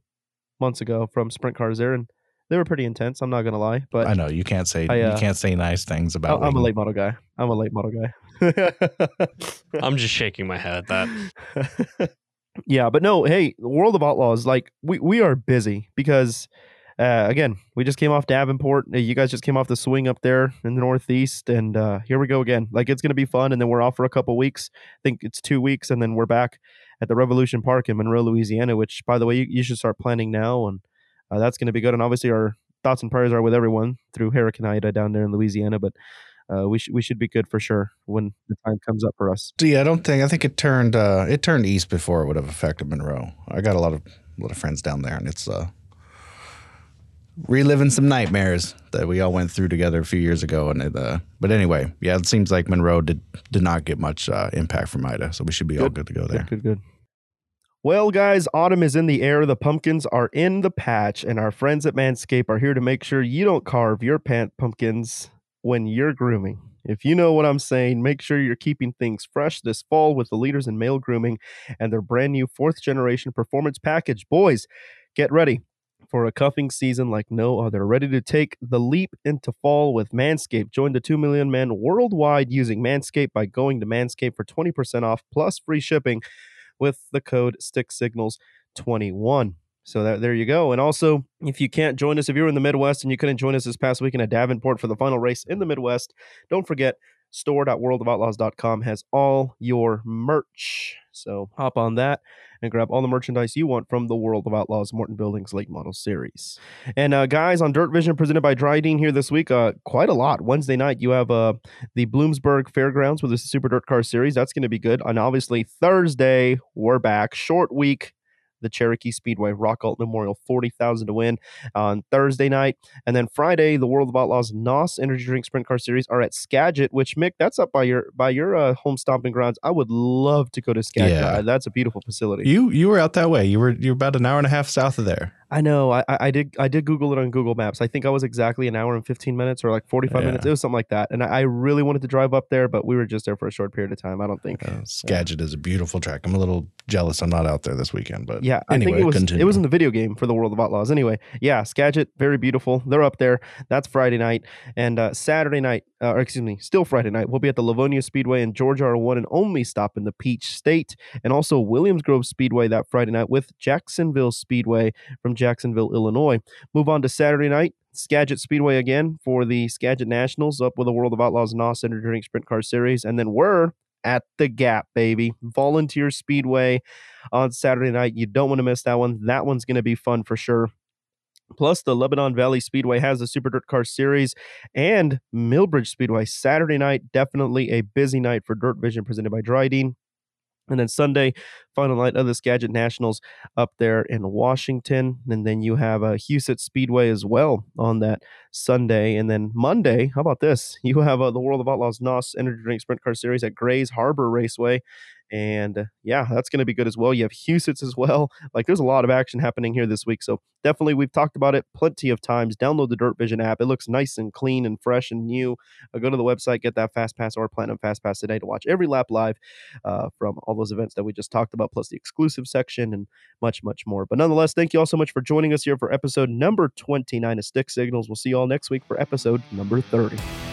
months ago from Sprint Cars there, and they were pretty intense. I'm not gonna lie, but I know you can't say I, uh, you can't say nice things about. I'm a late model guy. I'm a late model guy. (laughs) I'm just shaking my head at that. (laughs) yeah, but no, hey, the World of Outlaws, like we we are busy because uh, again, we just came off Davenport. Uh, You guys just came off the swing up there in the Northeast, and uh, here we go again. Like it's gonna be fun, and then we're off for a couple weeks. I think it's two weeks, and then we're back at the Revolution Park in Monroe, Louisiana. Which, by the way, you, you should start planning now, and uh, that's gonna be good. And obviously, our thoughts and prayers are with everyone through Hurricane Ida down there in Louisiana, but. Uh, we should we should be good for sure when the time comes up for us. Yeah, I don't think I think it turned uh, it turned east before it would have affected Monroe. I got a lot of a lot of friends down there, and it's uh, reliving some nightmares that we all went through together a few years ago. And it, uh, but anyway, yeah, it seems like Monroe did did not get much uh, impact from Ida, so we should be all good to go there. Good, good, good. Well, guys, autumn is in the air. The pumpkins are in the patch, and our friends at Manscaped are here to make sure you don't carve your pant pumpkins when you're grooming. If you know what I'm saying, make sure you're keeping things fresh this fall with the leaders in male grooming and their brand new fourth generation performance package. Boys, get ready for a cuffing season like no other. Ready to take the leap into fall with Manscaped. Join the 2 million men worldwide using Manscaped by going to Manscaped for 20% off plus free shipping with the code Stick Signals 21. So that there you go. And also, if you can't join us, if you're in the Midwest and you couldn't join us this past weekend at Davenport for the final race in the Midwest, don't forget store.worldofoutlaws.com has all your merch. So hop on that and grab all the merchandise you want from the World of Outlaws Morton Buildings Late Model Series. And uh, guys, on Dirt Vision presented by Drydene here this week, uh, quite a lot. Wednesday night, you have uh, the Bloomsburg Fairgrounds with the Super Dirt Car Series. That's going to be good. And obviously, Thursday, we're back. Short week. The Cherokee Speedway Rock Gault Memorial, forty thousand to win on Thursday night, and then Friday, the World of Outlaws NOS Energy Drink Sprint Car Series are at Skagit. Which Mick, that's up by your by your uh, home stomping grounds. I would love to go to Skagit. Yeah. That's a beautiful facility. You you were out that way. You were you're about an hour and a half south of there. I know. I, I did. I did Google it on Google Maps. I think I was exactly an hour and fifteen minutes, or like forty-five Yeah. minutes. It was something like that. And I, I really wanted to drive up there, but we were just there for a short period of time. I don't think. Uh, Skagit is a beautiful track. I'm a little jealous. I'm not out there this weekend, but Yeah, Anyway, I think it was continue. it was in the video game for the World of Outlaws. Anyway, yeah, Skagit, very beautiful. They're up there. That's Friday night and uh, Saturday night, uh, or excuse me, still Friday night. We'll be at the Livonia Speedway in Georgia, our one and only stop in the Peach State, and also Williams Grove Speedway that Friday night with Jacksonville Speedway from Jacksonville, Illinois. Move on to Saturday night. Skagit Speedway again for the Skagit Nationals up with the World of Outlaws NOS Energy Drink Sprint Car Series. And then we're at the Gap, baby. Volunteer Speedway on Saturday night. You don't want to miss that one. That one's going to be fun for sure. Plus, the Lebanon Valley Speedway has the Super Dirt Car Series and Millbridge Speedway Saturday night. Definitely a busy night for Dirt Vision presented by Drydene. And then Sunday, final night of the Skagit Nationals up there in Washington. And then you have a uh, Huset Speedway as well on that Sunday. And then Monday, how about this? You have uh, the World of Outlaws NOS Energy Drink Sprint Car Series at Grays Harbor Raceway. And uh, yeah, that's going to be good as well. You have Huset's as well. (laughs) Like there's a lot of action happening here this week. So definitely, we've talked about it plenty of times. Download the Dirt Vision app. It looks nice and clean and fresh and new. Uh, go to the website, get that Fast Pass or Platinum Fast Pass today to watch every lap live uh, from all those events that we just talked about, plus the exclusive section and much, much more. But nonetheless, thank you all so much for joining us here for episode number 29 of Stick Signals. We'll see you all next week for episode number 30.